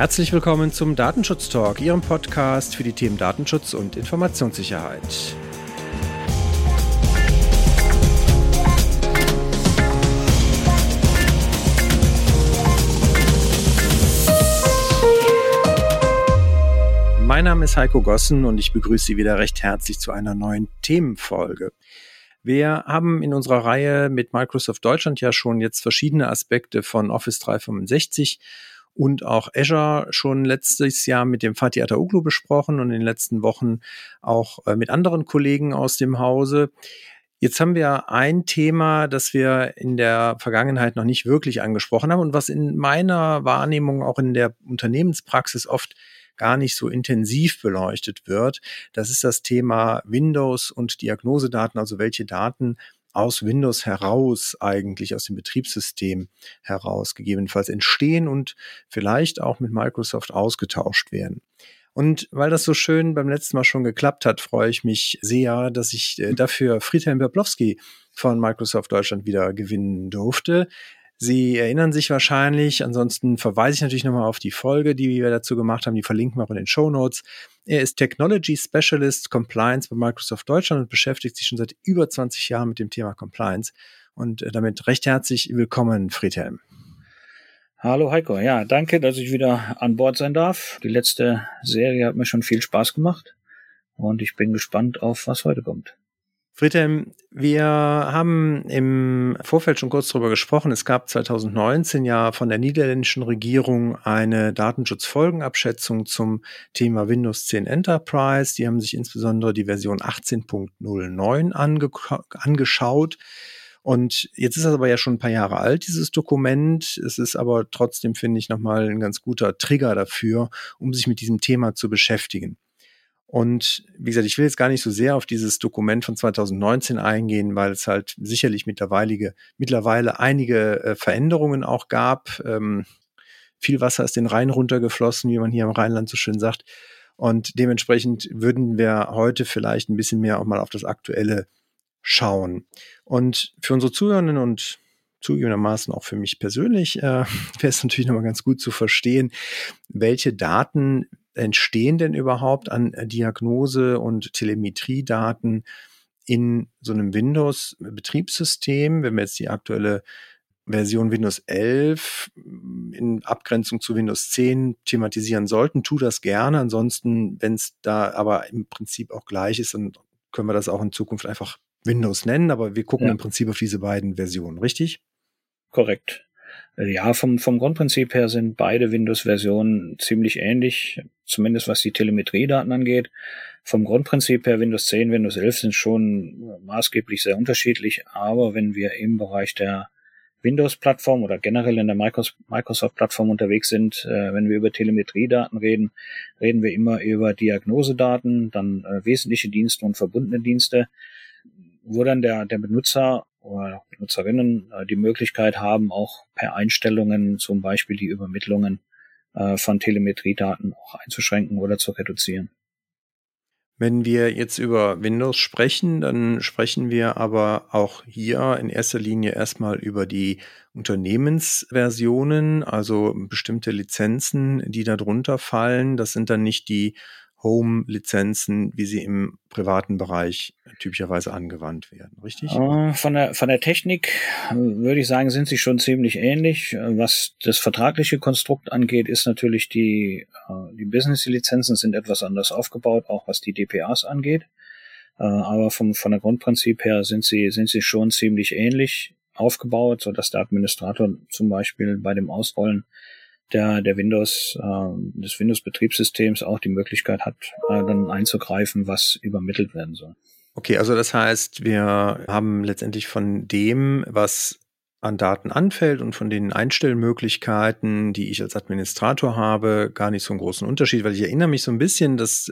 Herzlich willkommen zum Datenschutz Talk, Ihrem Podcast für die Themen Datenschutz und Informationssicherheit. Mein Name ist Heiko Gossen und ich begrüße Sie wieder recht herzlich zu einer neuen Themenfolge. Wir haben in unserer Reihe mit Microsoft Deutschland ja schon jetzt verschiedene Aspekte von Office 365 und auch Azure schon letztes Jahr mit dem Fatih Ataoglu besprochen und in den letzten Wochen auch äh, mit anderen Kollegen aus dem Hause. Jetzt haben wir ein Thema, das wir in der Vergangenheit noch nicht wirklich angesprochen haben und was in meiner Wahrnehmung auch in der Unternehmenspraxis oft gar nicht so intensiv beleuchtet wird. Das ist das Thema Windows und Diagnosedaten, also welche Daten aus Windows heraus eigentlich, aus dem Betriebssystem heraus gegebenenfalls entstehen und vielleicht auch mit Microsoft ausgetauscht werden. Und weil das so schön beim letzten Mal schon geklappt hat, freue ich mich sehr, dass ich äh, dafür Friedhelm Berblowski von Microsoft Deutschland wieder gewinnen durfte. Sie erinnern sich wahrscheinlich, ansonsten verweise ich natürlich nochmal auf die Folge, die wir dazu gemacht haben, die verlinken wir auch in den Show Notes. Er ist Technology Specialist Compliance bei Microsoft Deutschland und beschäftigt sich schon seit über 20 Jahren mit dem Thema Compliance. Und äh, damit recht herzlich willkommen, Friedhelm. Hallo Heiko, ja, danke, dass ich wieder an Bord sein darf. Die letzte Serie hat mir schon viel Spaß gemacht und ich bin gespannt auf, was heute kommt. Friedhelm, wir haben im Vorfeld schon kurz darüber gesprochen. Es gab 2019 ja von der niederländischen Regierung eine Datenschutzfolgenabschätzung zum Thema Windows 10 Enterprise. Die haben sich insbesondere die Version 18.09 ange angeschaut. Und jetzt ist das aber ja schon ein paar Jahre alt, dieses Dokument. Es ist aber trotzdem, finde ich, nochmal ein ganz guter Trigger dafür, um sich mit diesem Thema zu beschäftigen. Und wie gesagt, ich will jetzt gar nicht so sehr auf dieses Dokument von 2019 eingehen, weil es halt sicherlich mittlerweile, mittlerweile einige äh, Veränderungen auch gab. Ähm, viel Wasser ist den Rhein runtergeflossen, wie man hier im Rheinland so schön sagt. Und dementsprechend würden wir heute vielleicht ein bisschen mehr auch mal auf das Aktuelle schauen. Und für unsere Zuhörenden und zugegebenermaßen auch für mich persönlich äh, wäre es natürlich nochmal ganz gut zu verstehen, welche Daten entstehen denn überhaupt an äh, Diagnose- und Telemetriedaten in so einem Windows-Betriebssystem, wenn wir jetzt die aktuelle Version Windows 11 mm, in Abgrenzung zu Windows 10 thematisieren sollten, tu das gerne. Ansonsten, wenn es da aber im Prinzip auch gleich ist, dann können wir das auch in Zukunft einfach Windows nennen, aber wir gucken ja. im Prinzip auf diese beiden Versionen, richtig? Korrekt. Ja, vom, vom Grundprinzip her sind beide Windows-Versionen ziemlich ähnlich, zumindest was die Telemetriedaten angeht. Vom Grundprinzip her Windows 10, Windows 11 sind schon maßgeblich sehr unterschiedlich, aber wenn wir im Bereich der Windows-Plattform oder generell in der Microsoft-Plattform unterwegs sind, äh, wenn wir über Telemetriedaten reden, reden wir immer über Diagnosedaten, dann äh, wesentliche Dienste und verbundene Dienste, wo dann der, der Benutzer Nutzerinnen äh, die Möglichkeit haben, auch per Einstellungen zum Beispiel die Übermittlungen äh, von Telemetriedaten auch einzuschränken oder zu reduzieren. Wenn wir jetzt über Windows sprechen, dann sprechen wir aber auch hier in erster Linie erstmal über die Unternehmensversionen, also bestimmte Lizenzen, die darunter fallen. Das sind dann nicht die Home-Lizenzen, wie sie im privaten Bereich typischerweise angewandt werden, richtig? Äh, von der, von der Technik äh, würde ich sagen, sind sie schon ziemlich ähnlich. Äh, was das vertragliche Konstrukt angeht, ist natürlich die, die Business-Lizenzen sind etwas anders aufgebaut, auch was die DPAs angeht. Aber vom, von der Grundprinzip her sind sie, sind sie schon ziemlich ähnlich aufgebaut, so dass der Administrator zum Beispiel bei dem Ausrollen der, der Windows, äh, des Windows-Betriebssystems auch die Möglichkeit hat, äh, dann einzugreifen, was übermittelt werden soll. Okay, also das heißt, wir haben letztendlich von dem, was an Daten anfällt und von den Einstellmöglichkeiten, die ich als Administrator habe, gar nicht so einen großen Unterschied, weil ich erinnere mich so ein bisschen, dass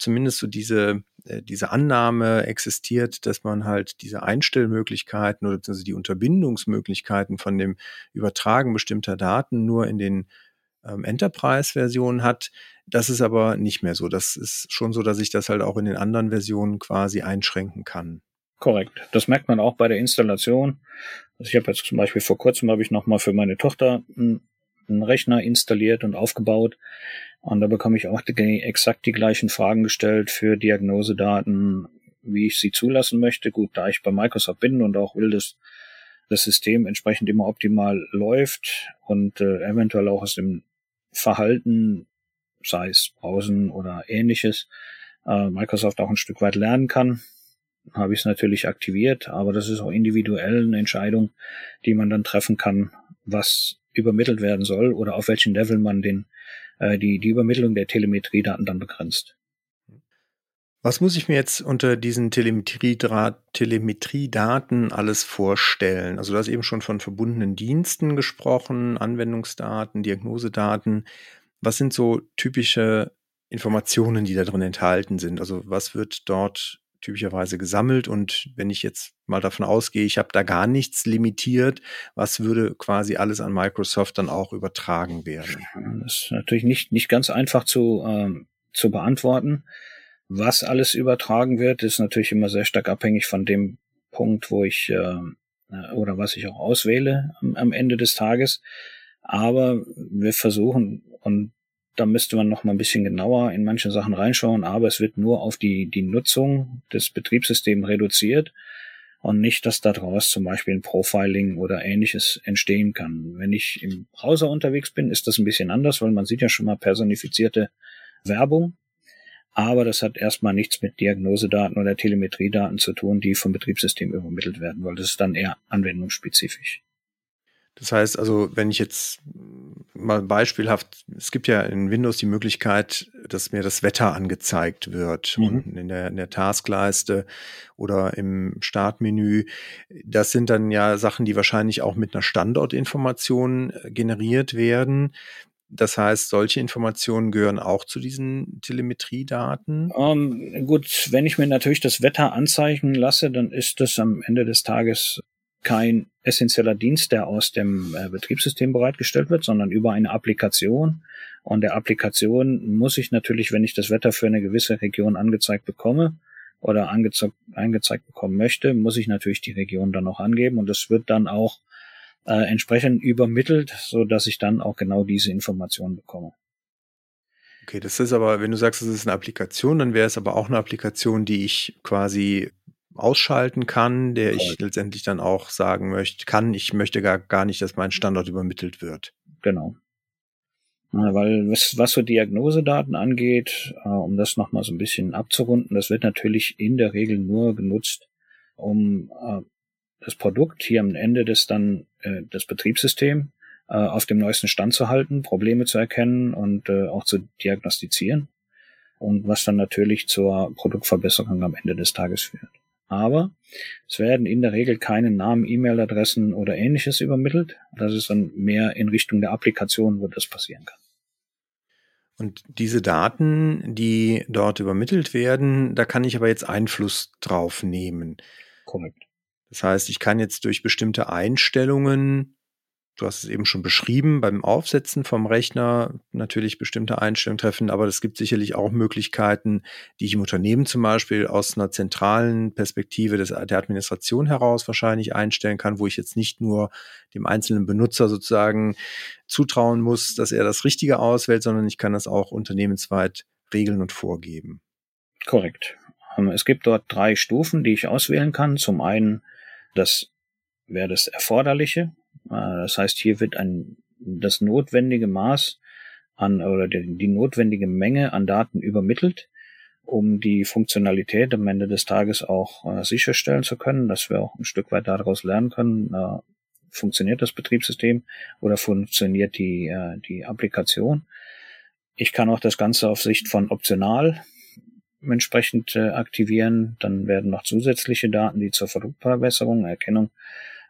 zumindest so diese, diese Annahme existiert, dass man halt diese Einstellmöglichkeiten oder beziehungsweise die Unterbindungsmöglichkeiten von dem Übertragen bestimmter Daten nur in den ähm, Enterprise-Versionen hat. Das ist aber nicht mehr so. Das ist schon so, dass ich das halt auch in den anderen Versionen quasi einschränken kann. Korrekt. Das merkt man auch bei der Installation. Also ich habe jetzt zum Beispiel vor kurzem habe ich nochmal für meine Tochter einen Rechner installiert und aufgebaut. Und da bekomme ich auch die, exakt die gleichen Fragen gestellt für Diagnosedaten, wie ich sie zulassen möchte. Gut, da ich bei Microsoft bin und auch will, dass das System entsprechend immer optimal läuft und äh, eventuell auch aus dem Verhalten, sei es Browsen oder ähnliches, äh, Microsoft auch ein Stück weit lernen kann, habe ich es natürlich aktiviert, aber das ist auch individuell eine Entscheidung, die man dann treffen kann, was übermittelt werden soll oder auf welchem Level man den, äh, die, die Übermittlung der Telemetriedaten dann begrenzt. Was muss ich mir jetzt unter diesen Telemetriedaten alles vorstellen? Also du hast eben schon von verbundenen Diensten gesprochen, Anwendungsdaten, Diagnosedaten. Was sind so typische Informationen, die da drin enthalten sind? Also was wird dort typischerweise gesammelt? Und wenn ich jetzt mal davon ausgehe, ich habe da gar nichts limitiert, was würde quasi alles an Microsoft dann auch übertragen werden? Das ist natürlich nicht, nicht ganz einfach zu, ähm, zu beantworten. Was alles übertragen wird, ist natürlich immer sehr stark abhängig von dem Punkt, wo ich äh, oder was ich auch auswähle am, am Ende des Tages. Aber wir versuchen, und da müsste man noch mal ein bisschen genauer in manche Sachen reinschauen, aber es wird nur auf die, die Nutzung des Betriebssystems reduziert und nicht, dass daraus zum Beispiel ein Profiling oder ähnliches entstehen kann. Wenn ich im Browser unterwegs bin, ist das ein bisschen anders, weil man sieht ja schon mal personifizierte Werbung. Aber das hat erstmal nichts mit Diagnosedaten oder Telemetriedaten zu tun, die vom Betriebssystem übermittelt werden, weil das ist dann eher anwendungsspezifisch. Das heißt also, wenn ich jetzt mal beispielhaft, es gibt ja in Windows die Möglichkeit, dass mir das Wetter angezeigt wird mhm. in der, in der Taskleiste oder im Startmenü. Das sind dann ja Sachen, die wahrscheinlich auch mit einer Standortinformation äh, generiert werden. Das heißt, solche Informationen gehören auch zu diesen Telemetriedaten? Ähm, gut, wenn ich mir natürlich das Wetter anzeigen lasse, dann ist das am Ende des Tages kein essentieller Dienst, der aus dem äh, Betriebssystem bereitgestellt wird, sondern über eine Applikation. Und der Applikation muss ich natürlich, wenn ich das Wetter für eine gewisse Region angezeigt bekomme oder angezeigt, bekommen möchte, muss ich natürlich die Region dann auch angeben und das wird dann auch äh, entsprechend übermittelt, so dass ich dann auch genau diese Informationen bekomme. Okay, das ist aber, wenn du sagst, es ist eine Applikation, dann wäre es aber auch eine Applikation, die ich quasi ausschalten kann, der ich letztendlich dann auch sagen möchte, kann, ich möchte gar, gar nicht, dass mein Standort übermittelt wird. Genau. Ja, weil was, was so Diagnosedaten angeht, äh, um das nochmal so ein bisschen abzurunden, das wird natürlich in der Regel nur genutzt, um äh, das Produkt hier am Ende des dann äh, das Betriebssystem äh, auf dem neuesten Stand zu halten, Probleme zu erkennen und äh, auch zu diagnostizieren und was dann natürlich zur Produktverbesserung am Ende des Tages führt. Aber es werden in der Regel keine Namen, E-Mail-Adressen oder ähnliches übermittelt. Das ist dann mehr in Richtung der Applikation, wo das passieren kann. Und diese Daten, die dort übermittelt werden, da kann ich aber jetzt Einfluss drauf nehmen. Korrekt. Das heißt, ich kann jetzt durch bestimmte Einstellungen Du hast es eben schon beschrieben, beim Aufsetzen vom Rechner natürlich bestimmte Einstellungen treffen, aber es gibt sicherlich auch Möglichkeiten, die ich im Unternehmen zum Beispiel aus einer zentralen Perspektive des, der Administration heraus wahrscheinlich einstellen kann, wo ich jetzt nicht nur dem einzelnen Benutzer sozusagen zutrauen muss, dass er das Richtige auswählt, sondern ich kann das auch unternehmensweit regeln und vorgeben. Korrekt. Ähm, es gibt dort drei Stufen, die ich auswählen kann. Zum einen das wäre das Erforderliche. Äh, das heißt, hier wird ein, das notwendige Maß an oder die, die notwendige Menge an Daten übermittelt, um die Funktionalität am Ende des Tages auch äh, sicherstellen zu können, dass wir auch ein Stück weit daraus lernen können, äh, funktioniert das Betriebssystem oder funktioniert die, äh, die Applikation. Ich kann auch das Ganze auf Sicht von optional entsprechend äh, aktivieren. Dann werden noch zusätzliche Daten, die zur Produktverbesserung, Erkennung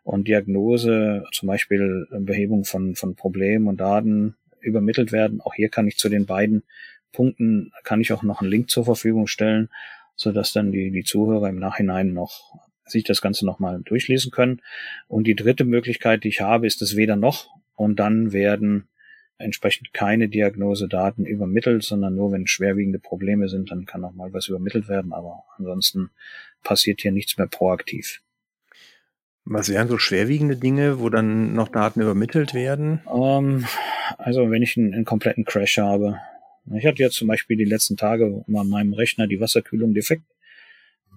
und Diagnose, zum Beispiel Behebung von, von Problemen und Daten übermittelt werden. Auch hier kann ich zu den beiden Punkten, kann ich auch noch einen Link zur Verfügung stellen, so dass dann die, die Zuhörer im Nachhinein noch sich das Ganze nochmal durchlesen können. Und die dritte Möglichkeit, die ich habe, ist das weder noch. Und dann werden entsprechend keine Diagnosedaten übermittelt, sondern nur wenn schwerwiegende Probleme sind, dann kann auch mal was übermittelt werden. Aber ansonsten passiert hier nichts mehr proaktiv. Was wären so schwerwiegende Dinge, wo dann noch Daten übermittelt werden? Ähm, also wenn ich einen, einen kompletten Crash habe. Ich hatte jetzt zum Beispiel die letzten Tage an meinem Rechner die Wasserkühlung defekt,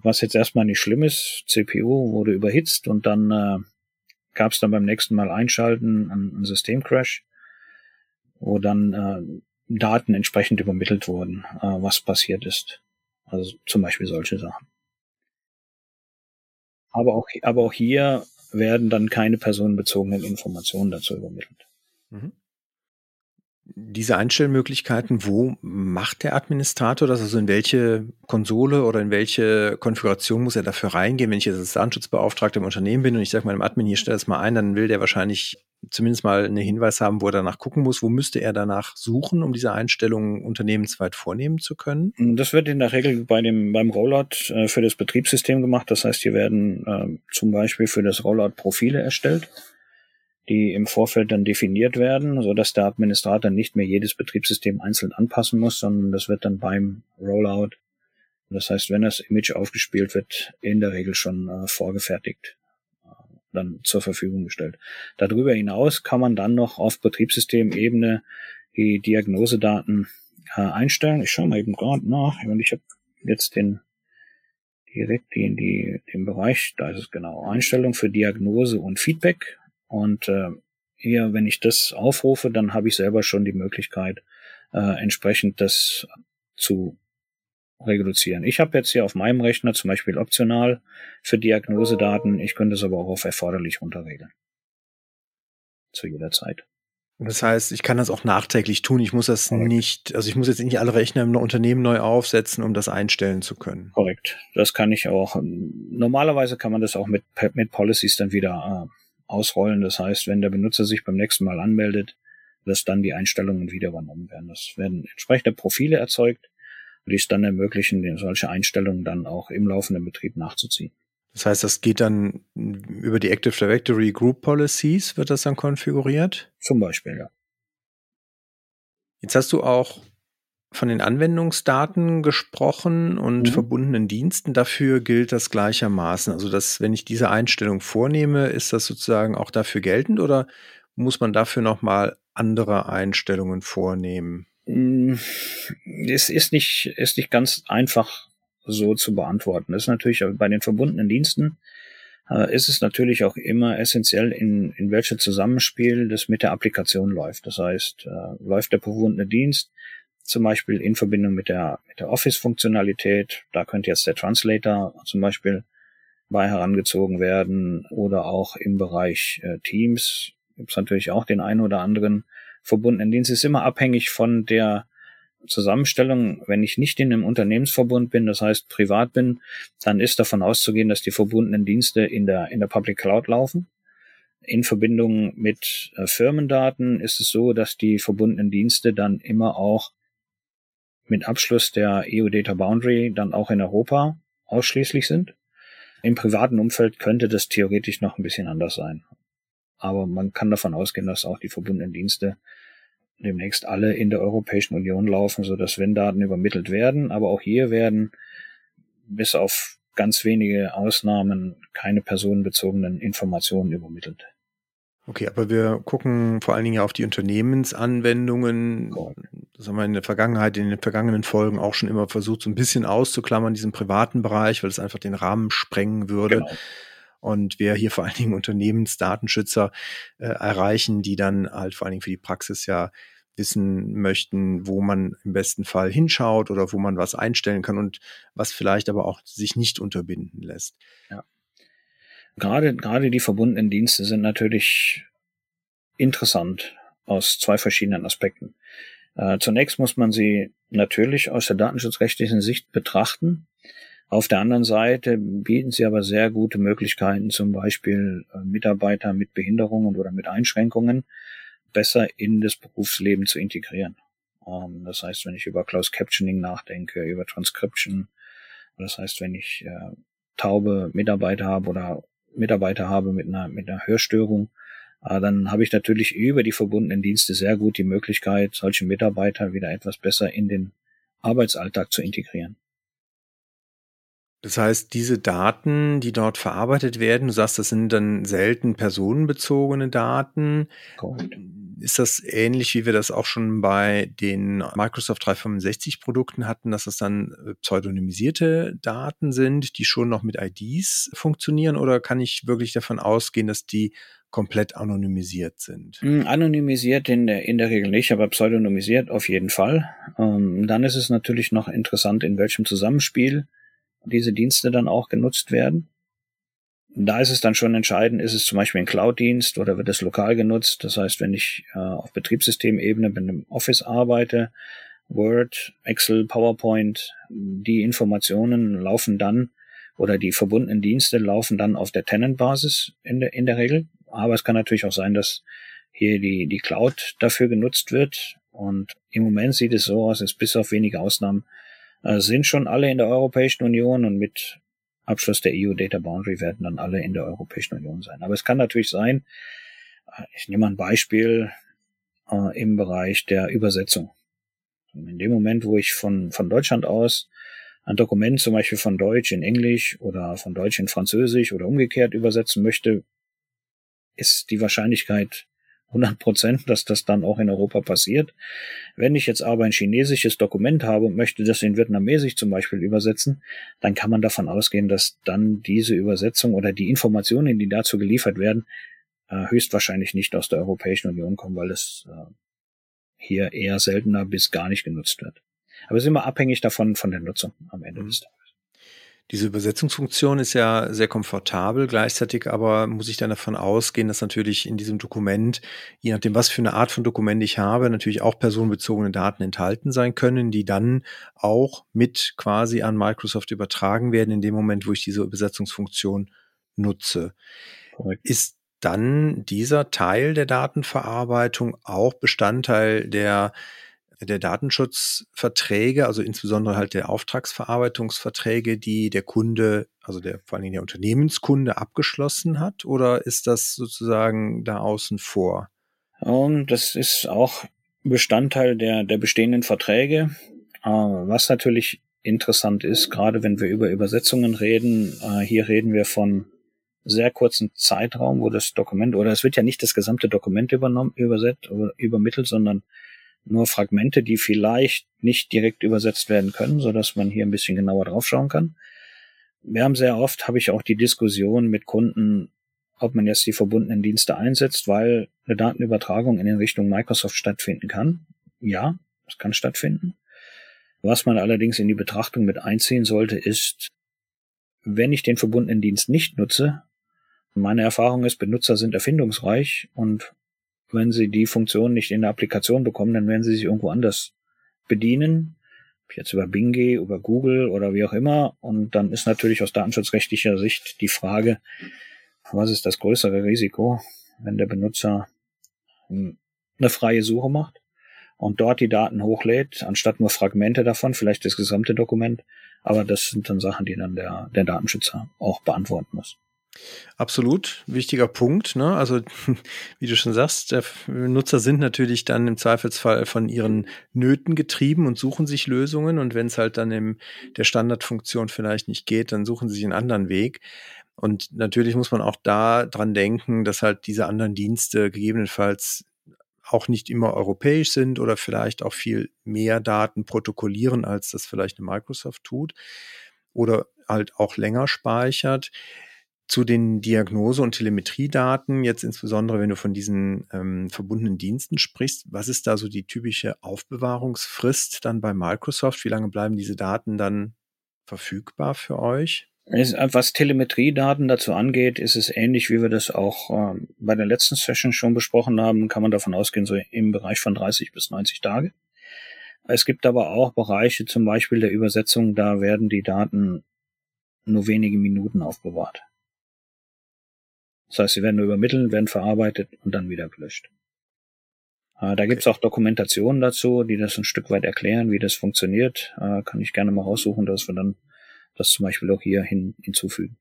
was jetzt erstmal nicht schlimm ist. CPU wurde überhitzt und dann äh, gab es dann beim nächsten Mal einschalten einen, einen Systemcrash, wo dann äh, Daten entsprechend übermittelt wurden, äh, was passiert ist. Also zum Beispiel solche Sachen. Aber auch, aber auch hier werden dann keine personenbezogenen Informationen dazu übermittelt. Mhm. Diese Einstellmöglichkeiten, wo macht der Administrator das? Also in welche Konsole oder in welche Konfiguration muss er dafür reingehen? Wenn ich jetzt als Datenschutzbeauftragter im Unternehmen bin und ich sage meinem Admin, hier stell das mal ein, dann will der wahrscheinlich zumindest mal einen Hinweis haben, wo er danach gucken muss. Wo müsste er danach suchen, um diese Einstellungen unternehmensweit vornehmen zu können? Das wird in der Regel bei dem, beim Rollout äh, für das Betriebssystem gemacht. Das heißt, hier werden äh, zum Beispiel für das Rollout Profile erstellt die im Vorfeld dann definiert werden, so dass der Administrator nicht mehr jedes Betriebssystem einzeln anpassen muss, sondern das wird dann beim Rollout, das heißt, wenn das Image aufgespielt wird, in der Regel schon äh, vorgefertigt dann zur Verfügung gestellt. Darüber hinaus kann man dann noch auf Betriebssystemebene die Diagnosedaten äh, einstellen. Ich schaue mal eben gerade nach, und ich habe jetzt den direkt in die, den Bereich, da ist es genau, Einstellung für Diagnose und Feedback. Und äh, hier, wenn ich das aufrufe, dann habe ich selber schon die Möglichkeit, äh, entsprechend das zu reduzieren. Ich habe jetzt hier auf meinem Rechner zum Beispiel optional für Diagnosedaten. Ich könnte es aber auch auf erforderlich runterregeln. Zu jeder Zeit. Das heißt, ich kann das auch nachträglich tun. Ich muss das Korrekt. nicht, also ich muss jetzt nicht alle Rechner im Unternehmen neu aufsetzen, um das einstellen zu können. Korrekt. Das kann ich auch. Normalerweise kann man das auch mit, mit Policies dann wieder äh, ausrollen. Das heißt, wenn der Benutzer sich beim nächsten Mal anmeldet, dass dann die Einstellungen wieder übernommen werden. Das werden entsprechende Profile erzeugt, die es dann ermöglichen, solche Einstellungen dann auch im laufenden Betrieb nachzuziehen. Das heißt, das geht dann über die Active Directory Group Policies, wird das dann konfiguriert? Zum Beispiel, ja. Jetzt hast du auch von den Anwendungsdaten gesprochen und mhm. verbundenen Diensten. Dafür gilt das gleichermaßen. Also, dass, wenn ich diese Einstellung vornehme, ist das sozusagen auch dafür geltend oder muss man dafür nochmal andere Einstellungen vornehmen? Mm, es ist nicht, ist nicht ganz einfach so zu beantworten. Das ist natürlich bei den verbundenen Diensten äh, ist es natürlich auch immer essentiell, in, in welchem Zusammenspiel das mit der Applikation läuft. Das heißt, äh, läuft der verbundene Dienst zum Beispiel in Verbindung mit der, mit der Office-Funktionalität. Da könnte jetzt der Translator zum Beispiel bei herangezogen werden oder auch im Bereich äh, Teams gibt es natürlich auch den einen oder anderen verbundenen Dienst. Ist immer abhängig von der Zusammenstellung. Wenn ich nicht in einem Unternehmensverbund bin, das heißt privat bin, dann ist davon auszugehen, dass die verbundenen Dienste in der, in der Public Cloud laufen. In Verbindung mit äh, Firmendaten ist es so, dass die verbundenen Dienste dann immer auch mit Abschluss der EU Data Boundary dann auch in Europa ausschließlich sind. Im privaten Umfeld könnte das theoretisch noch ein bisschen anders sein. Aber man kann davon ausgehen, dass auch die verbundenen Dienste demnächst alle in der Europäischen Union laufen, so dass wenn Daten übermittelt werden, aber auch hier werden bis auf ganz wenige Ausnahmen keine personenbezogenen Informationen übermittelt. Okay, aber wir gucken vor allen Dingen ja auf die Unternehmensanwendungen. Das haben wir in der Vergangenheit, in den vergangenen Folgen auch schon immer versucht, so ein bisschen auszuklammern, diesen privaten Bereich, weil es einfach den Rahmen sprengen würde. Genau. Und wir hier vor allen Dingen Unternehmensdatenschützer äh, erreichen, die dann halt vor allen Dingen für die Praxis ja wissen möchten, wo man im besten Fall hinschaut oder wo man was einstellen kann und was vielleicht aber auch sich nicht unterbinden lässt. Ja. Gerade, gerade die verbundenen Dienste sind natürlich interessant aus zwei verschiedenen Aspekten. Äh, zunächst muss man sie natürlich aus der datenschutzrechtlichen Sicht betrachten. Auf der anderen Seite bieten sie aber sehr gute Möglichkeiten, zum Beispiel äh, Mitarbeiter mit Behinderungen oder mit Einschränkungen besser in das Berufsleben zu integrieren. Ähm, das heißt, wenn ich über Closed Captioning nachdenke, über Transcription, das heißt, wenn ich äh, taube Mitarbeiter habe oder Mitarbeiter habe mit einer, mit einer Hörstörung, äh, dann habe ich natürlich über die verbundenen Dienste sehr gut die Möglichkeit, solche Mitarbeiter wieder etwas besser in den Arbeitsalltag zu integrieren. Das heißt, diese Daten, die dort verarbeitet werden, du sagst, das sind dann selten personenbezogene Daten. Correct. ist das ähnlich, wie wir das auch schon bei den Microsoft 365 Produkten hatten, dass es dann äh, pseudonymisierte Daten sind, die schon noch mit IDs funktionieren? Oder kann ich wirklich davon ausgehen, dass die komplett anonymisiert sind? Hm, anonymisiert in der, in der Regel nicht, aber pseudonymisiert auf jeden Fall. Ähm, dann ist es natürlich noch interessant, in welchem Zusammenspiel diese Dienste dann auch genutzt werden. Da ist es dann schon entscheidend, ist es zum Beispiel ein Cloud-Dienst oder wird es lokal genutzt? Das heißt, wenn ich äh, auf Betriebssystemebene mit einem Office arbeite, Word, Excel, PowerPoint, die Informationen laufen dann oder die verbundenen Dienste laufen dann auf der Tenant-Basis in der, in der Regel. Aber es kann natürlich auch sein, dass hier die, die Cloud dafür genutzt wird. Und im Moment sieht es so aus, dass bis auf wenige Ausnahmen äh, sind schon alle in der Europäischen Union und mit Abschluss der EU Data Boundary werden dann alle in der Europäischen Union sein. Aber es kann natürlich sein, äh, ich nehme ein Beispiel äh, im Bereich der Übersetzung. In dem Moment, wo ich von, von Deutschland aus ein Dokument zum Beispiel von Deutsch in Englisch oder von Deutsch in Französisch oder umgekehrt übersetzen möchte, ist die Wahrscheinlichkeit 100 Prozent, dass das dann auch in Europa passiert. Wenn ich jetzt aber ein chinesisches Dokument habe und möchte das in Vietnamesisch zum Beispiel übersetzen, dann kann man davon ausgehen, dass dann diese Übersetzung oder die Informationen, die dazu geliefert werden, äh, höchstwahrscheinlich nicht aus der Europäischen Union kommen, weil es äh, hier eher seltener bis gar nicht genutzt wird. Aber es ist immer abhängig davon von der Nutzung am Ende mhm. des Tages. Diese Übersetzungsfunktion ist ja sehr komfortabel, gleichzeitig aber muss ich dann davon ausgehen, dass natürlich in diesem Dokument, je nachdem, was für eine Art von Dokument ich habe, natürlich auch personenbezogene Daten enthalten sein können, die dann auch mit quasi an Microsoft übertragen werden in dem Moment, wo ich diese Übersetzungsfunktion nutze. Ist dann dieser Teil der Datenverarbeitung auch Bestandteil der der Datenschutzverträge, also insbesondere halt der Auftragsverarbeitungsverträge, die der Kunde, also der vor Dingen der Unternehmenskunde abgeschlossen hat, oder ist das sozusagen da außen vor? Um, das ist auch Bestandteil der, der bestehenden Verträge. Uh, was natürlich interessant ist, gerade wenn wir über Übersetzungen reden, uh, hier reden wir von sehr kurzen Zeitraum, wo das Dokument, oder es wird ja nicht das gesamte Dokument übernommen, übersetzt übermittelt, sondern nur Fragmente, die vielleicht nicht direkt übersetzt werden können, so dass man hier ein bisschen genauer draufschauen kann. Wir haben sehr oft, habe ich auch die Diskussion mit Kunden, ob man jetzt die verbundenen Dienste einsetzt, weil eine Datenübertragung in Richtung Microsoft stattfinden kann. Ja, es kann stattfinden. Was man allerdings in die Betrachtung mit einziehen sollte, ist, wenn ich den verbundenen Dienst nicht nutze, meine Erfahrung ist, Benutzer sind erfindungsreich und wenn sie die Funktion nicht in der Applikation bekommen, dann werden sie sich irgendwo anders bedienen. Jetzt über Bing, über Google oder wie auch immer. Und dann ist natürlich aus datenschutzrechtlicher Sicht die Frage, was ist das größere Risiko, wenn der Benutzer eine freie Suche macht und dort die Daten hochlädt, anstatt nur Fragmente davon, vielleicht das gesamte Dokument. Aber das sind dann Sachen, die dann der, der Datenschützer auch beantworten muss. Absolut, wichtiger Punkt. Ne? Also, wie du schon sagst, Nutzer sind natürlich dann im Zweifelsfall von ihren Nöten getrieben und suchen sich Lösungen. Und wenn es halt dann in der Standardfunktion vielleicht nicht geht, dann suchen sie sich einen anderen Weg. Und natürlich muss man auch da dran denken, dass halt diese anderen Dienste gegebenenfalls auch nicht immer europäisch sind oder vielleicht auch viel mehr Daten protokollieren, als das vielleicht eine Microsoft tut oder halt auch länger speichert zu den Diagnose- und Telemetriedaten, jetzt insbesondere wenn du von diesen ähm, verbundenen Diensten sprichst, was ist da so die typische Aufbewahrungsfrist dann bei Microsoft? Wie lange bleiben diese Daten dann verfügbar für euch? Was Telemetriedaten dazu angeht, ist es ähnlich, wie wir das auch äh, bei der letzten Session schon besprochen haben, kann man davon ausgehen, so im Bereich von 30 bis 90 Tage. Es gibt aber auch Bereiche, zum Beispiel der Übersetzung, da werden die Daten nur wenige Minuten aufbewahrt. Das heißt, sie werden nur übermittelt, werden verarbeitet und dann wieder gelöscht. Äh, da gibt's auch Dokumentationen dazu, die das ein Stück weit erklären, wie das funktioniert. Äh, kann ich gerne mal raussuchen, dass wir dann das zum Beispiel auch hier hin, hinzufügen.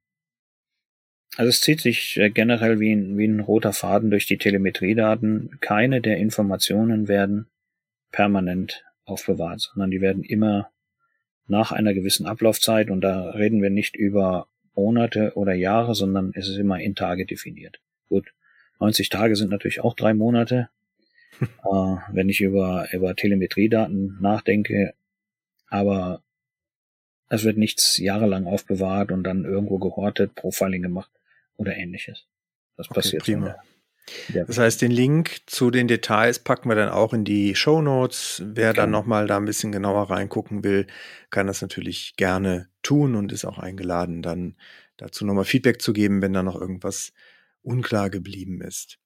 Also es zieht sich äh, generell wie ein, wie ein roter Faden durch die Telemetriedaten. Keine der Informationen werden permanent aufbewahrt, sondern die werden immer nach einer gewissen Ablaufzeit, und da reden wir nicht über Monate oder Jahre, sondern es ist immer in Tage definiert. Gut, 90 Tage sind natürlich auch drei Monate, äh, wenn ich über, über Telemetriedaten nachdenke. Aber es wird nichts jahrelang aufbewahrt und dann irgendwo gehortet, Profiling gemacht oder ähnliches. Das okay, passiert prima. Das heißt, den Link zu den Details packen wir dann auch in die Show Notes. Wer dann nochmal da ein bisschen genauer reingucken will, kann das natürlich gerne tun und ist auch eingeladen, dann dazu nochmal Feedback zu geben, wenn da noch irgendwas unklar geblieben ist.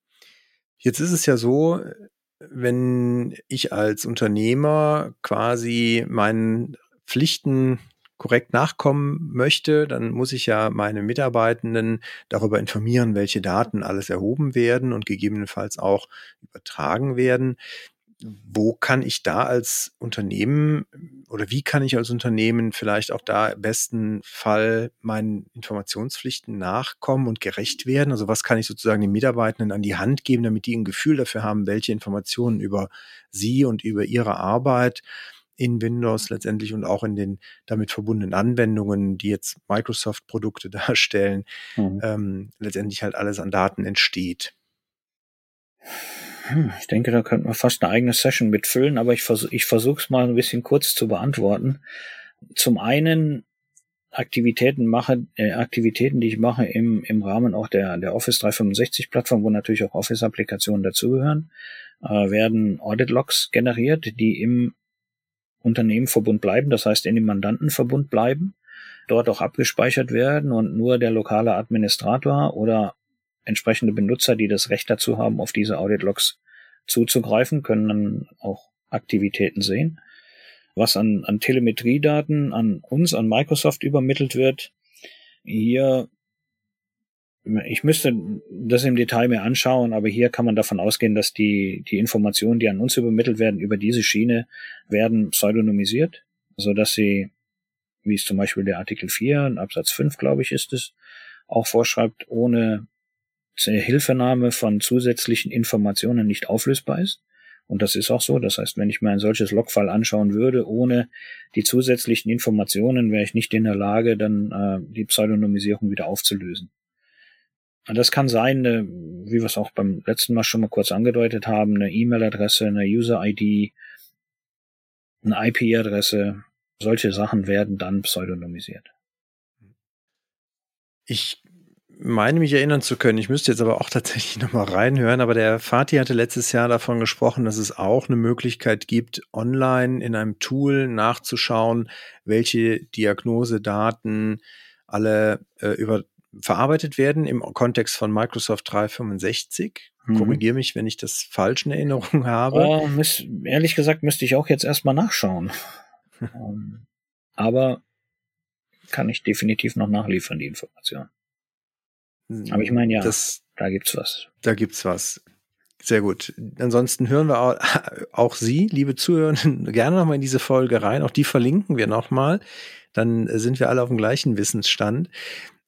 Jetzt ist es ja so, wenn ich als Unternehmer quasi meinen Pflichten korrekt nachkommen möchte, dann muss ich ja meine Mitarbeitenden darüber informieren, welche Daten alles erhoben werden und gegebenenfalls auch übertragen werden. Wo kann ich da als Unternehmen oder wie kann ich als Unternehmen vielleicht auch da im besten Fall meinen Informationspflichten nachkommen und gerecht werden? Also was kann ich sozusagen den Mitarbeitenden an die Hand geben, damit die ein Gefühl dafür haben, welche Informationen über sie und über ihre Arbeit in Windows letztendlich und auch in den damit verbundenen Anwendungen, die jetzt Microsoft-Produkte darstellen, mhm. ähm, letztendlich halt alles an Daten entsteht. Hm, ich denke, da könnten wir fast eine eigene Session mitfüllen, aber ich, vers ich versuche es mal ein bisschen kurz zu beantworten. Zum einen Aktivitäten mache, äh, Aktivitäten, die ich mache im, im Rahmen auch der, der Office 365 Plattform, wo natürlich auch Office-Applikationen dazugehören, äh, werden Audit-Logs generiert, die im Unternehmenverbund bleiben, das heißt in dem Mandantenverbund bleiben, dort auch abgespeichert werden und nur der lokale Administrator oder entsprechende Benutzer, die das Recht dazu haben, auf diese Audit-Logs zuzugreifen, können dann auch Aktivitäten sehen. Was an, an Telemetriedaten an uns, an Microsoft übermittelt wird, hier ich müsste das im Detail mir anschauen, aber hier kann man davon ausgehen, dass die, die Informationen, die an uns übermittelt werden, über diese Schiene werden pseudonymisiert, so dass sie, wie es zum Beispiel der Artikel 4, Absatz 5, glaube ich, ist es, auch vorschreibt, ohne Hilfenahme von zusätzlichen Informationen nicht auflösbar ist. Und das ist auch so. Das heißt, wenn ich mir ein solches Logfall anschauen würde, ohne die zusätzlichen Informationen, wäre ich nicht in der Lage, dann äh, die Pseudonymisierung wieder aufzulösen. Das kann sein, wie wir es auch beim letzten Mal schon mal kurz angedeutet haben, eine E-Mail-Adresse, eine User-ID, eine IP-Adresse. Solche Sachen werden dann pseudonymisiert. Ich meine mich erinnern zu können, ich müsste jetzt aber auch tatsächlich nochmal reinhören, aber der Fatih hatte letztes Jahr davon gesprochen, dass es auch eine Möglichkeit gibt, online in einem Tool nachzuschauen, welche Diagnosedaten alle äh, über verarbeitet werden im Kontext von Microsoft 365. Mhm. Korrigiere mich, wenn ich das falsch in Erinnerung habe. Oh, miss, ehrlich gesagt müsste ich auch jetzt erstmal nachschauen. um, ähm, aber kann ich definitiv noch nachliefern, die Information. Aber ich meine, ja, das, da gibt's was. Da gibt's was. Sehr gut. Ansonsten hören wir auch, auch Sie, liebe Zuhörer, gerne nochmal in diese Folge rein. Auch die verlinken wir nochmal. Dann sind wir alle auf dem gleichen Wissensstand.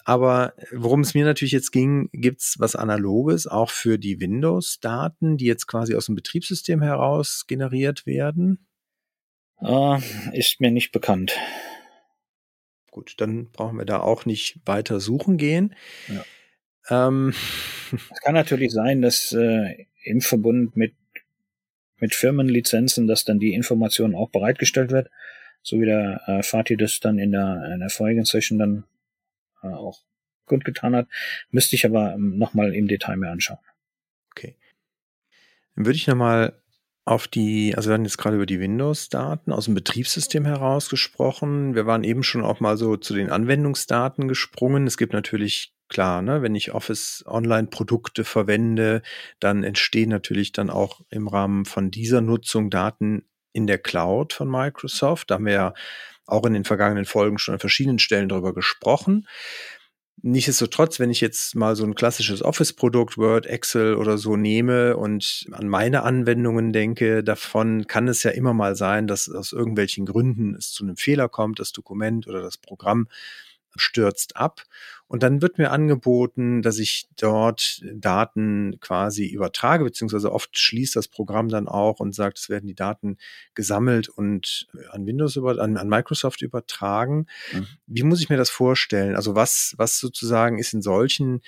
Aber worum es mir natürlich jetzt ging, gibt's was Analoges auch für die Windows-Daten, die jetzt quasi aus dem Betriebssystem heraus generiert werden? Uh, ist mir nicht bekannt. Gut, dann brauchen wir da auch nicht weiter suchen gehen. Ja. Ähm. Es kann natürlich sein, dass äh, im Verbund mit, mit Firmenlizenzen, dass dann die Information auch bereitgestellt wird, so wie der äh, Fatih das dann in der, in der vorigen Session dann äh, auch gut getan hat. Müsste ich aber ähm, nochmal im Detail mehr anschauen. Okay. Dann würde ich nochmal auf die, also wir haben jetzt gerade über die Windows-Daten aus dem Betriebssystem heraus gesprochen. Wir waren eben schon auch mal so zu den Anwendungsdaten gesprungen. Es gibt natürlich klar, ne, wenn ich Office Online Produkte verwende, dann entstehen natürlich dann auch im Rahmen von dieser Nutzung Daten in der Cloud von Microsoft. Da haben wir ja auch in den vergangenen Folgen schon an verschiedenen Stellen darüber gesprochen. Nichtsdestotrotz, wenn ich jetzt mal so ein klassisches Office-Produkt, Word, Excel oder so nehme und an meine Anwendungen denke, davon kann es ja immer mal sein, dass aus irgendwelchen Gründen es zu einem Fehler kommt, das Dokument oder das Programm stürzt ab. Und dann wird mir angeboten, dass ich dort Daten quasi übertrage, beziehungsweise oft schließt das Programm dann auch und sagt, es werden die Daten gesammelt und an Windows über, an, an Microsoft übertragen. Mhm. Wie muss ich mir das vorstellen? Also was, was sozusagen ist in solchen,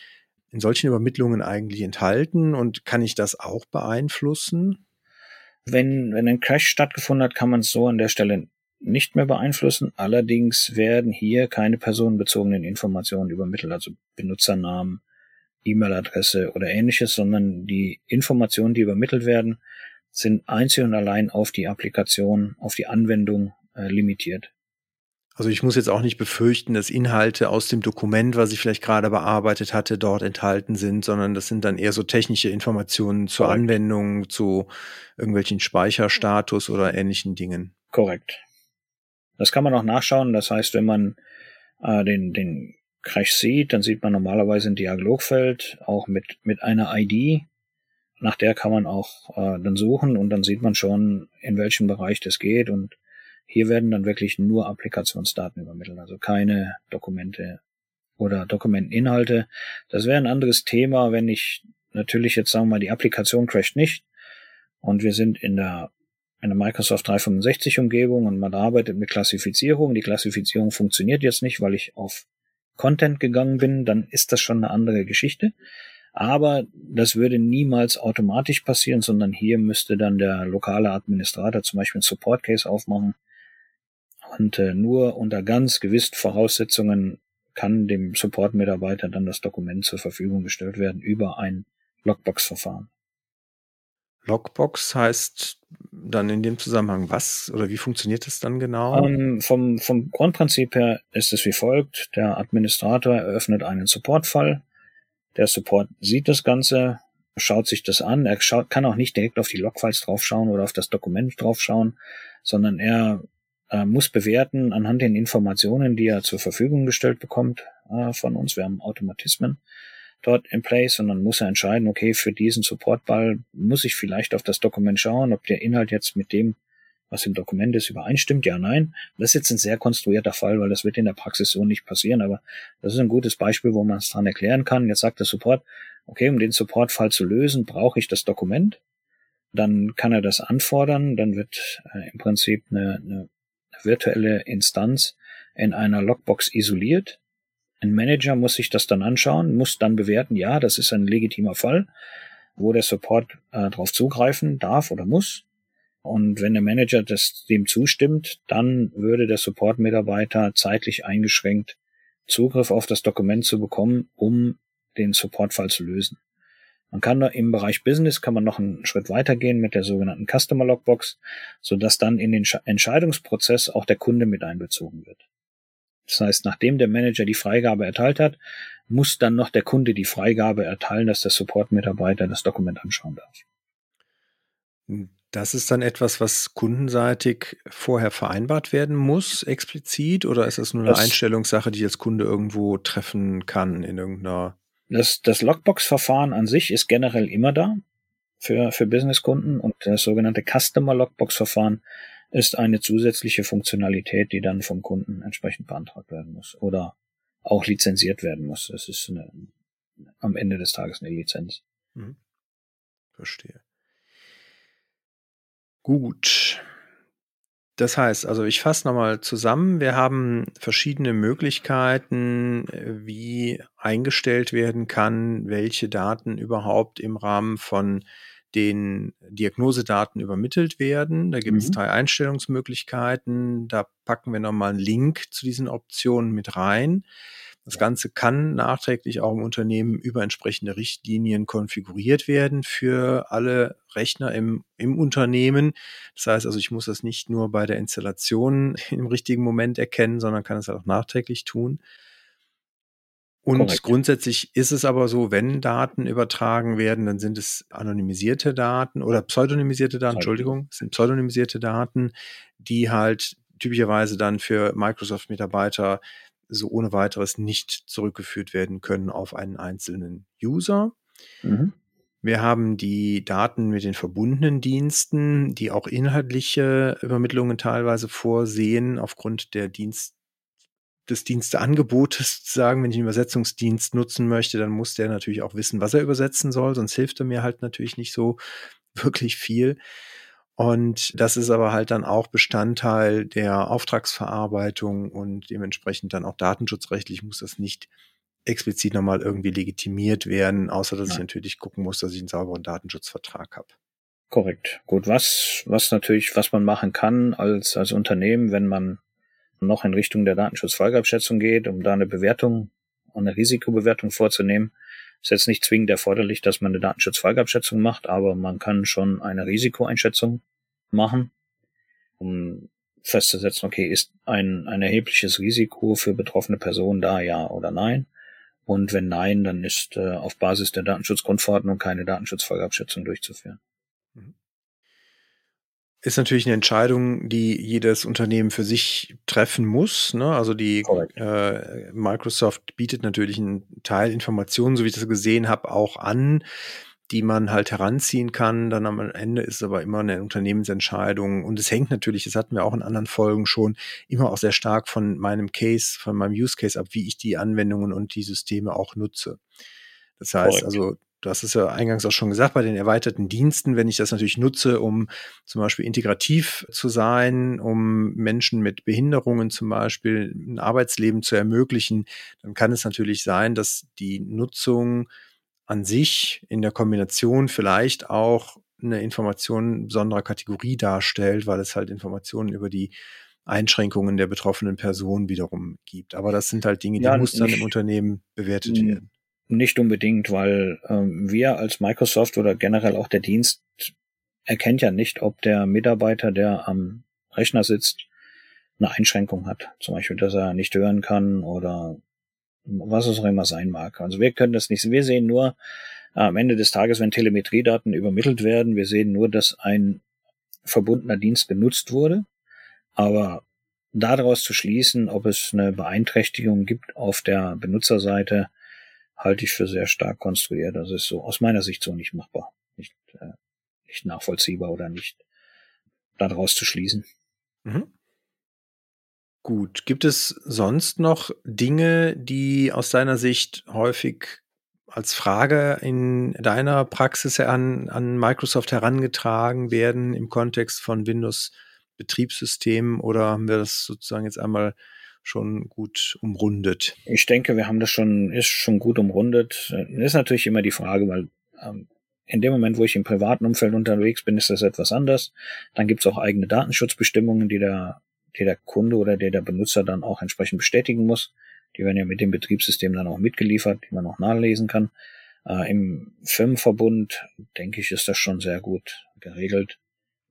in solchen Übermittlungen eigentlich enthalten und kann ich das auch beeinflussen? Wenn, wenn ein Crash stattgefunden hat, kann man es so an der Stelle nicht mehr beeinflussen. Allerdings werden hier keine personenbezogenen Informationen übermittelt, also Benutzernamen, E-Mail-Adresse oder ähnliches, sondern die Informationen, die übermittelt werden, sind einzig und allein auf die Applikation, auf die Anwendung äh, limitiert. Also ich muss jetzt auch nicht befürchten, dass Inhalte aus dem Dokument, was ich vielleicht gerade bearbeitet hatte, dort enthalten sind, sondern das sind dann eher so technische Informationen zur Korrekt. Anwendung, zu irgendwelchen Speicherstatus oder ähnlichen Dingen. Korrekt. Das kann man auch nachschauen. Das heißt, wenn man äh, den, den Crash sieht, dann sieht man normalerweise ein Dialogfeld, auch mit, mit einer ID. Nach der kann man auch äh, dann suchen und dann sieht man schon, in welchem Bereich das geht und hier werden dann wirklich nur Applikationsdaten übermittelt, also keine Dokumente oder Dokumenteninhalte. Das wäre ein anderes Thema, wenn ich natürlich jetzt sagen wir mal, die Applikation crasht nicht und wir sind in der in der Microsoft 365 Umgebung und man arbeitet mit Klassifizierung. Die Klassifizierung funktioniert jetzt nicht, weil ich auf Content gegangen bin, dann ist das schon eine andere Geschichte. Aber das würde niemals automatisch passieren, sondern hier müsste dann der lokale Administrator zum Beispiel ein Support Case aufmachen und äh, nur unter ganz gewissen Voraussetzungen kann dem Support-Mitarbeiter dann das Dokument zur Verfügung gestellt werden über ein Logbox-Verfahren. Logbox heißt dann in dem Zusammenhang was oder wie funktioniert das dann genau? Um, ähm, vom, vom Grundprinzip her ist es wie folgt. Der Administrator eröffnet einen Support-Fall. Der Support sieht das Ganze, schaut sich das an. Er schaut, kann auch nicht direkt auf die Logfiles draufschauen oder auf das Dokument draufschauen, sondern er äh, muss bewerten anhand den Informationen, die er zur Verfügung gestellt bekommt äh, von uns. Wir haben Automatismen dort in place und dann muss er entscheiden, okay, für diesen Supportball muss ich vielleicht auf das Dokument schauen, ob der Inhalt jetzt mit dem, was im Dokument ist, übereinstimmt, ja, nein. Das ist jetzt ein sehr konstruierter Fall, weil das wird in der Praxis so nicht passieren, aber das ist ein gutes Beispiel, wo man es dran erklären kann. Jetzt sagt der Support, okay, um den Supportfall zu lösen, brauche ich das Dokument. Dann kann er das anfordern, dann wird äh, im Prinzip eine, eine virtuelle Instanz in einer Logbox isoliert. Ein Manager muss sich das dann anschauen, muss dann bewerten, ja, das ist ein legitimer Fall, wo der Support äh, darauf zugreifen darf oder muss. Und wenn der Manager das dem zustimmt, dann würde der Support-Mitarbeiter zeitlich eingeschränkt Zugriff auf das Dokument zu bekommen, um den Supportfall zu lösen. Man kann im Bereich Business kann man noch einen Schritt weitergehen mit der sogenannten Customer Logbox, so dass dann in den Entscheidungsprozess auch der Kunde mit einbezogen wird. Das heißt, nachdem der Manager die Freigabe erteilt hat, muss dann noch der Kunde die Freigabe erteilen, dass der Support-Mitarbeiter das Dokument anschauen darf. Das ist dann etwas, was kundenseitig vorher vereinbart werden muss, explizit, oder ist das nur eine das, Einstellungssache, die jetzt Kunde irgendwo treffen kann in irgendeiner das, das Logbox-Verfahren an sich ist generell immer da für, für Businesskunden und das sogenannte Customer Logbox-Verfahren ist eine zusätzliche Funktionalität, die dann vom Kunden entsprechend beantragt werden muss oder auch lizenziert werden muss. Das ist eine, am Ende des Tages eine Lizenz. Mhm. Verstehe. Gut. Das heißt, also ich fasse nochmal zusammen, wir haben verschiedene Möglichkeiten, äh, wie eingestellt werden kann, welche Daten überhaupt im Rahmen von den Diagnosedaten übermittelt werden. Da gibt es mhm. drei Einstellungsmöglichkeiten. Da packen wir nochmal einen Link zu diesen Optionen mit rein. Das Ganze kann nachträglich auch im Unternehmen über entsprechende Richtlinien konfiguriert werden für alle Rechner im, im Unternehmen. Das heißt also, ich muss das nicht nur bei der Installation im richtigen Moment erkennen, sondern kann es auch nachträglich tun. Und Korrekt. grundsätzlich ist es aber so, wenn Daten übertragen werden, dann sind es anonymisierte Daten oder pseudonymisierte Daten, Entschuldigung, sind pseudonymisierte Daten, die halt typischerweise dann für Microsoft-Mitarbeiter so ohne weiteres nicht zurückgeführt werden können auf einen einzelnen User. Mhm. Wir haben die Daten mit den verbundenen Diensten, die auch inhaltliche Übermittlungen teilweise vorsehen, aufgrund der Dienst des Diensteangebotes sagen, wenn ich einen Übersetzungsdienst nutzen möchte, dann muss der natürlich auch wissen, was er übersetzen soll, sonst hilft er mir halt natürlich nicht so wirklich viel. Und das ist aber halt dann auch Bestandteil der Auftragsverarbeitung und dementsprechend dann auch datenschutzrechtlich muss das nicht explizit nochmal irgendwie legitimiert werden, außer dass Nein. ich natürlich gucken muss, dass ich einen sauberen Datenschutzvertrag habe. Korrekt. Gut, was, was natürlich, was man machen kann als, als Unternehmen, wenn man noch in Richtung der Datenschutzfolgeabschätzung geht, um da eine Bewertung, eine Risikobewertung vorzunehmen, ist jetzt nicht zwingend erforderlich, dass man eine Datenschutzfolgeabschätzung macht, aber man kann schon eine Risikoeinschätzung machen, um festzusetzen, okay, ist ein, ein erhebliches Risiko für betroffene Personen da, ja oder nein? Und wenn nein, dann ist äh, auf Basis der Datenschutzgrundverordnung keine Datenschutzfolgeabschätzung durchzuführen. Ist natürlich eine Entscheidung, die jedes Unternehmen für sich treffen muss. Ne? Also die äh, Microsoft bietet natürlich einen Teil Informationen, so wie ich das gesehen habe, auch an die man halt heranziehen kann. Dann am Ende ist es aber immer eine Unternehmensentscheidung. Und es hängt natürlich, das hatten wir auch in anderen Folgen schon, immer auch sehr stark von meinem Case, von meinem Use Case ab, wie ich die Anwendungen und die Systeme auch nutze. Das heißt Correct. also, du hast es ja eingangs auch schon gesagt, bei den erweiterten Diensten, wenn ich das natürlich nutze, um zum Beispiel integrativ zu sein, um Menschen mit Behinderungen zum Beispiel ein Arbeitsleben zu ermöglichen, dann kann es natürlich sein, dass die Nutzung an sich in der Kombination vielleicht auch eine Information besonderer Kategorie darstellt, weil es halt Informationen über die Einschränkungen der betroffenen Person wiederum gibt. Aber das sind halt Dinge, die ja, muss dann im Unternehmen bewertet werden. Nicht unbedingt, weil ähm, wir als Microsoft oder generell auch der Dienst erkennt ja nicht, ob der Mitarbeiter, der am Rechner sitzt, eine Einschränkung hat. Zum Beispiel, dass er nicht hören kann oder was es auch immer sein mag. Also wir können das nicht. Wir sehen nur äh, am Ende des Tages, wenn Telemetriedaten übermittelt werden, wir sehen nur, dass ein verbundener Dienst genutzt wurde. Aber daraus zu schließen, ob es eine Beeinträchtigung gibt auf der Benutzerseite, halte ich für sehr stark konstruiert. Das ist so aus meiner Sicht so nicht machbar, nicht, äh, nicht nachvollziehbar oder nicht daraus zu schließen. Mhm. Gut. Gibt es sonst noch Dinge, die aus deiner Sicht häufig als Frage in deiner Praxis an, an Microsoft herangetragen werden im Kontext von Windows-Betriebssystemen oder haben wir das sozusagen jetzt einmal schon gut umrundet? Ich denke, wir haben das schon, ist schon gut umrundet. Das ist natürlich immer die Frage, weil ähm, in dem Moment, wo ich im privaten Umfeld unterwegs bin, ist das etwas anders. Dann gibt es auch eigene Datenschutzbestimmungen, die der die der Kunde oder der der Benutzer dann auch entsprechend bestätigen muss. Die werden ja mit dem Betriebssystem dann auch mitgeliefert, die man auch nachlesen kann. Äh, Im Firmenverbund, denke ich, ist das schon sehr gut geregelt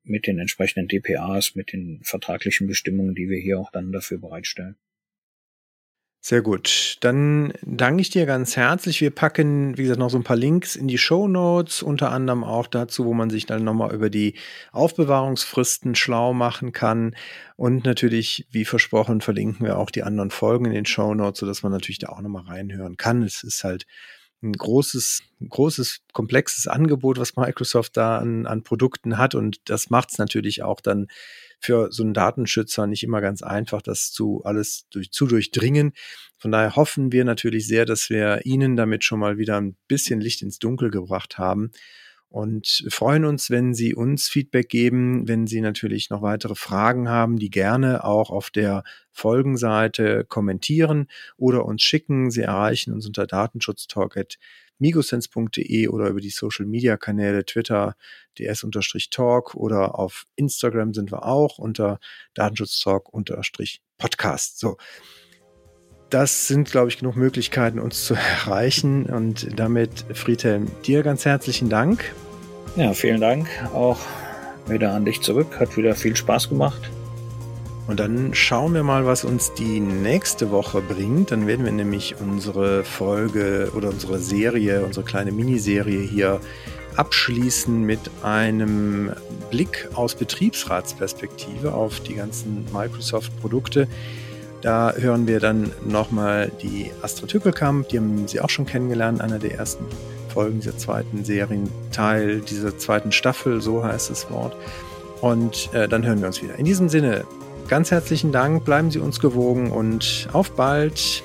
mit den entsprechenden DPAs, mit den vertraglichen Bestimmungen, die wir hier auch dann dafür bereitstellen. Sehr gut. Dann danke ich dir ganz herzlich. Wir packen, wie gesagt, noch so ein paar Links in die Show Notes, unter anderem auch dazu, wo man sich dann nochmal über die Aufbewahrungsfristen schlau machen kann. Und natürlich, wie versprochen, verlinken wir auch die anderen Folgen in den Show Notes, sodass man natürlich da auch nochmal reinhören kann. Es ist halt ein großes, großes, komplexes Angebot, was Microsoft da an, an Produkten hat. Und das macht es natürlich auch dann für so einen Datenschützer nicht immer ganz einfach, das zu alles durch, zu durchdringen. Von daher hoffen wir natürlich sehr, dass wir Ihnen damit schon mal wieder ein bisschen Licht ins Dunkel gebracht haben und freuen uns, wenn Sie uns Feedback geben, wenn Sie natürlich noch weitere Fragen haben, die gerne auch auf der Folgenseite kommentieren oder uns schicken. Sie erreichen uns unter datenschutztalk@ migosense.de oder über die Social Media Kanäle Twitter ds-talk oder auf Instagram sind wir auch unter Datenschutztalk-podcast. So. Das sind, glaube ich, genug Möglichkeiten, uns zu erreichen. Und damit, Friedhelm, dir ganz herzlichen Dank. Ja, vielen Dank auch wieder an dich zurück. Hat wieder viel Spaß gemacht. Und dann schauen wir mal, was uns die nächste Woche bringt. Dann werden wir nämlich unsere Folge oder unsere Serie, unsere kleine Miniserie hier abschließen mit einem Blick aus Betriebsratsperspektive auf die ganzen Microsoft-Produkte. Da hören wir dann nochmal die Astrid Hückelkamp, die haben Sie auch schon kennengelernt, einer der ersten Folgen dieser zweiten Serienteil, dieser zweiten Staffel, so heißt das Wort. Und äh, dann hören wir uns wieder. In diesem Sinne, Ganz herzlichen Dank, bleiben Sie uns gewogen und auf bald.